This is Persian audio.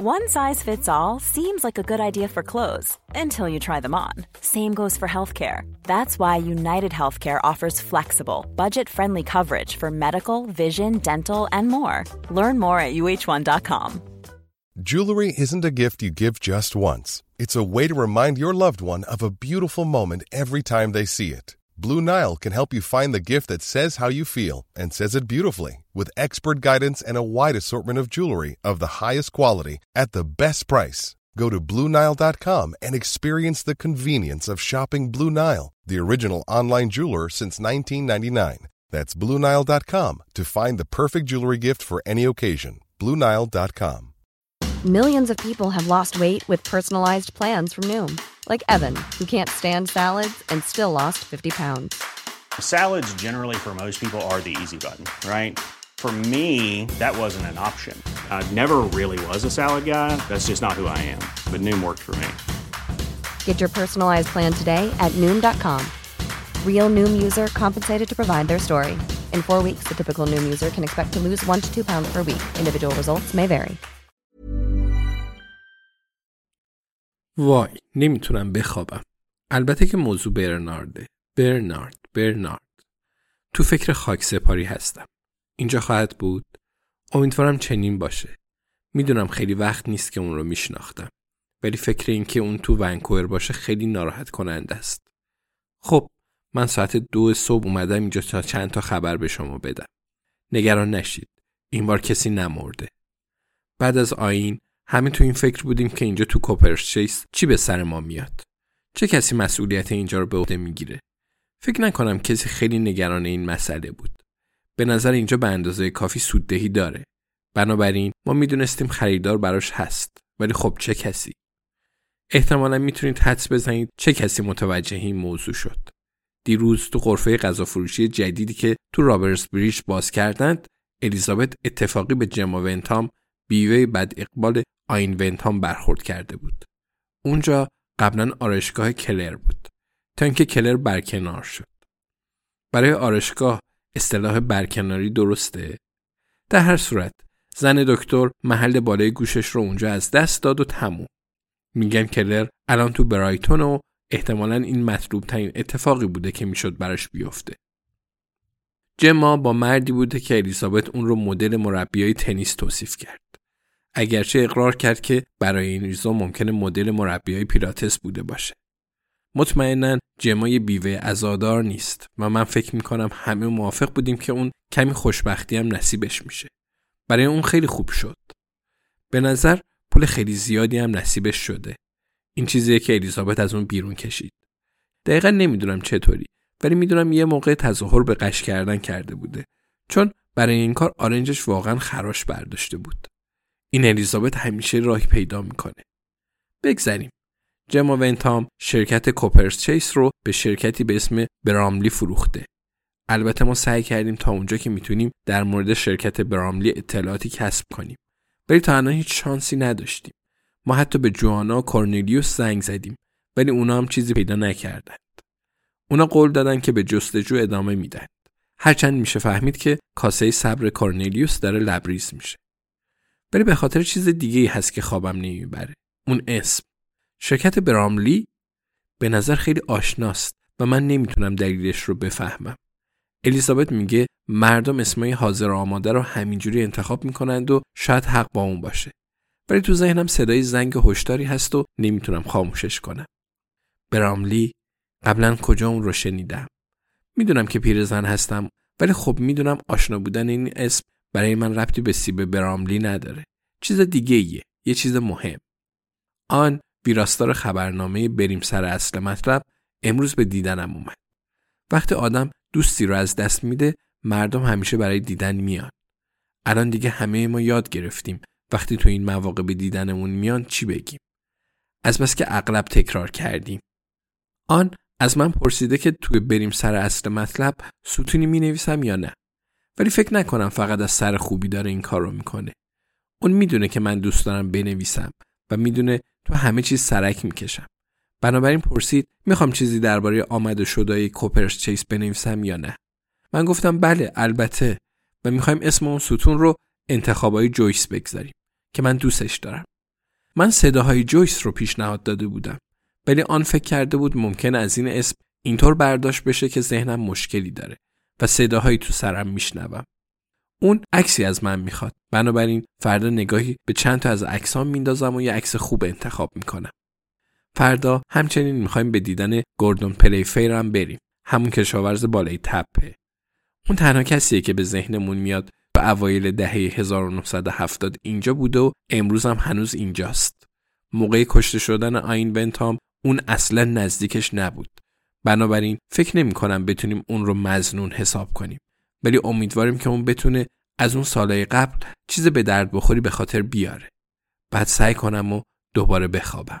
One size fits all seems like a good idea for clothes until you try them on. Same goes for healthcare. That's why United Healthcare offers flexible, budget friendly coverage for medical, vision, dental, and more. Learn more at uh1.com. Jewelry isn't a gift you give just once, it's a way to remind your loved one of a beautiful moment every time they see it. Blue Nile can help you find the gift that says how you feel and says it beautifully with expert guidance and a wide assortment of jewelry of the highest quality at the best price. Go to BlueNile.com and experience the convenience of shopping Blue Nile, the original online jeweler since 1999. That's BlueNile.com to find the perfect jewelry gift for any occasion. BlueNile.com. Millions of people have lost weight with personalized plans from Noom, like Evan, who can't stand salads and still lost 50 pounds. Salads, generally, for most people, are the easy button, right? For me, that wasn't an option. I never really was a salad guy. That's just not who I am. But Noom worked for me. Get your personalized plan today at Noom.com. Real Noom user compensated to provide their story. In four weeks, the typical Noom user can expect to lose one to two pounds per week. Individual results may vary. وای نمیتونم بخوابم البته که موضوع برنارده برنارد برنارد تو فکر خاک سپاری هستم اینجا خواهد بود. امیدوارم چنین باشه. می‌دونم خیلی وقت نیست که اون رو میشناختم. ولی فکر این که اون تو ونکوور باشه خیلی ناراحت کننده است. خب من ساعت دو صبح اومدم اینجا تا چند تا خبر به شما بدم. نگران نشید. این بار کسی نمرده. بعد از آین همه تو این فکر بودیم که اینجا تو کوپرشیس چی به سر ما میاد. چه کسی مسئولیت اینجا رو به عهده می‌گیره؟ فکر نکنم کسی خیلی نگران این مسئله بود. به نظر اینجا به اندازه کافی سوددهی داره. بنابراین ما می‌دونستیم خریدار براش هست. ولی خب چه کسی؟ احتمالا می‌تونید حدس بزنید چه کسی متوجه این موضوع شد. دیروز تو غرفه غذا فروشی جدیدی که تو رابرز بریج باز کردند الیزابت اتفاقی به جما ونتام بیوه بد اقبال آین ونتام برخورد کرده بود. اونجا قبلا آرشگاه کلر بود. تا اینکه کلر برکنار شد. برای آرشگاه اصطلاح برکناری درسته؟ در هر صورت زن دکتر محل بالای گوشش رو اونجا از دست داد و تموم. میگن کلر الان تو برایتون و احتمالا این مطلوب ترین اتفاقی بوده که می‌شد براش بیفته. جما با مردی بوده که الیزابت اون رو مدل مربیای تنیس توصیف کرد. اگرچه اقرار کرد که برای این ریزا ممکنه مدل مربیای پیلاتس بوده باشه. مطمئنا جمای بیوه ازادار نیست و من فکر می‌کنم همه موافق بودیم که اون کمی خوشبختی هم نصیبش میشه. برای اون خیلی خوب شد. به نظر پول خیلی زیادی هم نصیبش شده. این چیزیه که الیزابت از اون بیرون کشید. دقیقا نمی‌دونم چطوری ولی می‌دونم یه موقع تظاهر به قش کردن کرده بوده. چون برای این کار آرنجش واقعا خراش برداشته بود. این الیزابت همیشه راهی پیدا می‌کنه. بگذریم. جما ونتام شرکت کوپرس چیس رو به شرکتی به اسم براملی فروخته. البته ما سعی کردیم تا اونجا که می‌تونیم در مورد شرکت براملی اطلاعاتی کسب کنیم. ولی تا الان هیچ شانسی نداشتیم. ما حتی به جوانا و کورنلیوس زنگ زدیم ولی اونا هم چیزی پیدا نکردند. اونا قول دادن که به جستجو ادامه میدن هرچند میشه فهمید که کاسه صبر کورنلیوس داره لبریز میشه. ولی به خاطر چیز دیگه ای هست که خوابم نمی‌بره. اون اسم. شرکت براملی به نظر خیلی آشناست و من نمی‌تونم دلیلش رو بفهمم. الیزابت میگه مردم اسمای حاضر آماده رو همینجوری انتخاب می‌کنند و شاید حق با اون باشه. ولی تو ذهنم صدای زنگ هشداری هست و نمی‌تونم خاموشش کنم. براملی قبلا کجا اون رو شنیدم؟ می‌دونم که پیرزن هستم ولی خب می‌دونم آشنا بودن این اسم برای من ربطی به سیب براملی نداره. چیز دیگه ایه. یه چیز مهم. آن ویراستار خبرنامه بریم سر اصل مطلب امروز به دیدنم اومد. وقتی آدم دوستی رو از دست میده مردم همیشه برای دیدن میان. الان دیگه همه ما یاد گرفتیم وقتی تو این مواقع به دیدنمون میان چی بگیم. از بس که اغلب تکرار کردیم. آن از من پرسیده که توی بریم سر اصل مطلب ستونی می نویسم یا نه؟ ولی فکر نکنم فقط از سر خوبی داره این کار رو می‌کنه. اون می‌دونه که من دوست دارم بنویسم و می‌دونه تو همه چیز سرک می‌کشم. بنابراین پرسید می‌خوام چیزی درباره آمد و شدای کوپرس چیس بنویسم یا نه؟ من گفتم بله البته. و می‌خوایم اسم اون ستون رو انتخابای جویس بگذاریم که من دوستش دارم. من صداهای جویس رو پیشنهاد داده بودم. ولی آن فکر کرده بود ممکن از این اسم اینطور برداشت بشه که ذهنم مشکلی داره و صداهایی تو سرم میشنوم. اون عکسی از من می‌خواد. بنابراین فردا نگاهی به چند تا از عکسام میندازم و یه عکس خوب انتخاب می‌کنم. فردا همچنین می‌خوایم به دیدن گوردون پلیفیر هم بریم. همون کشاورز بالای تپه. اون تنها کسیه که به ذهنمون میاد به اوایل دهه 1970 اینجا بوده و امروز هم هنوز اینجاست. موقع کشته شدن آین بنتام اون اصلا نزدیکش نبود. بنابراین فکر نمی کنم بتونیم اون رو مزنون حساب کنیم. ولی امیدواریم که اون بتونه از اون سالهای قبل چیز به درد بخوری به خاطر بیاره. بعد سعی کنم و دوباره بخوابم.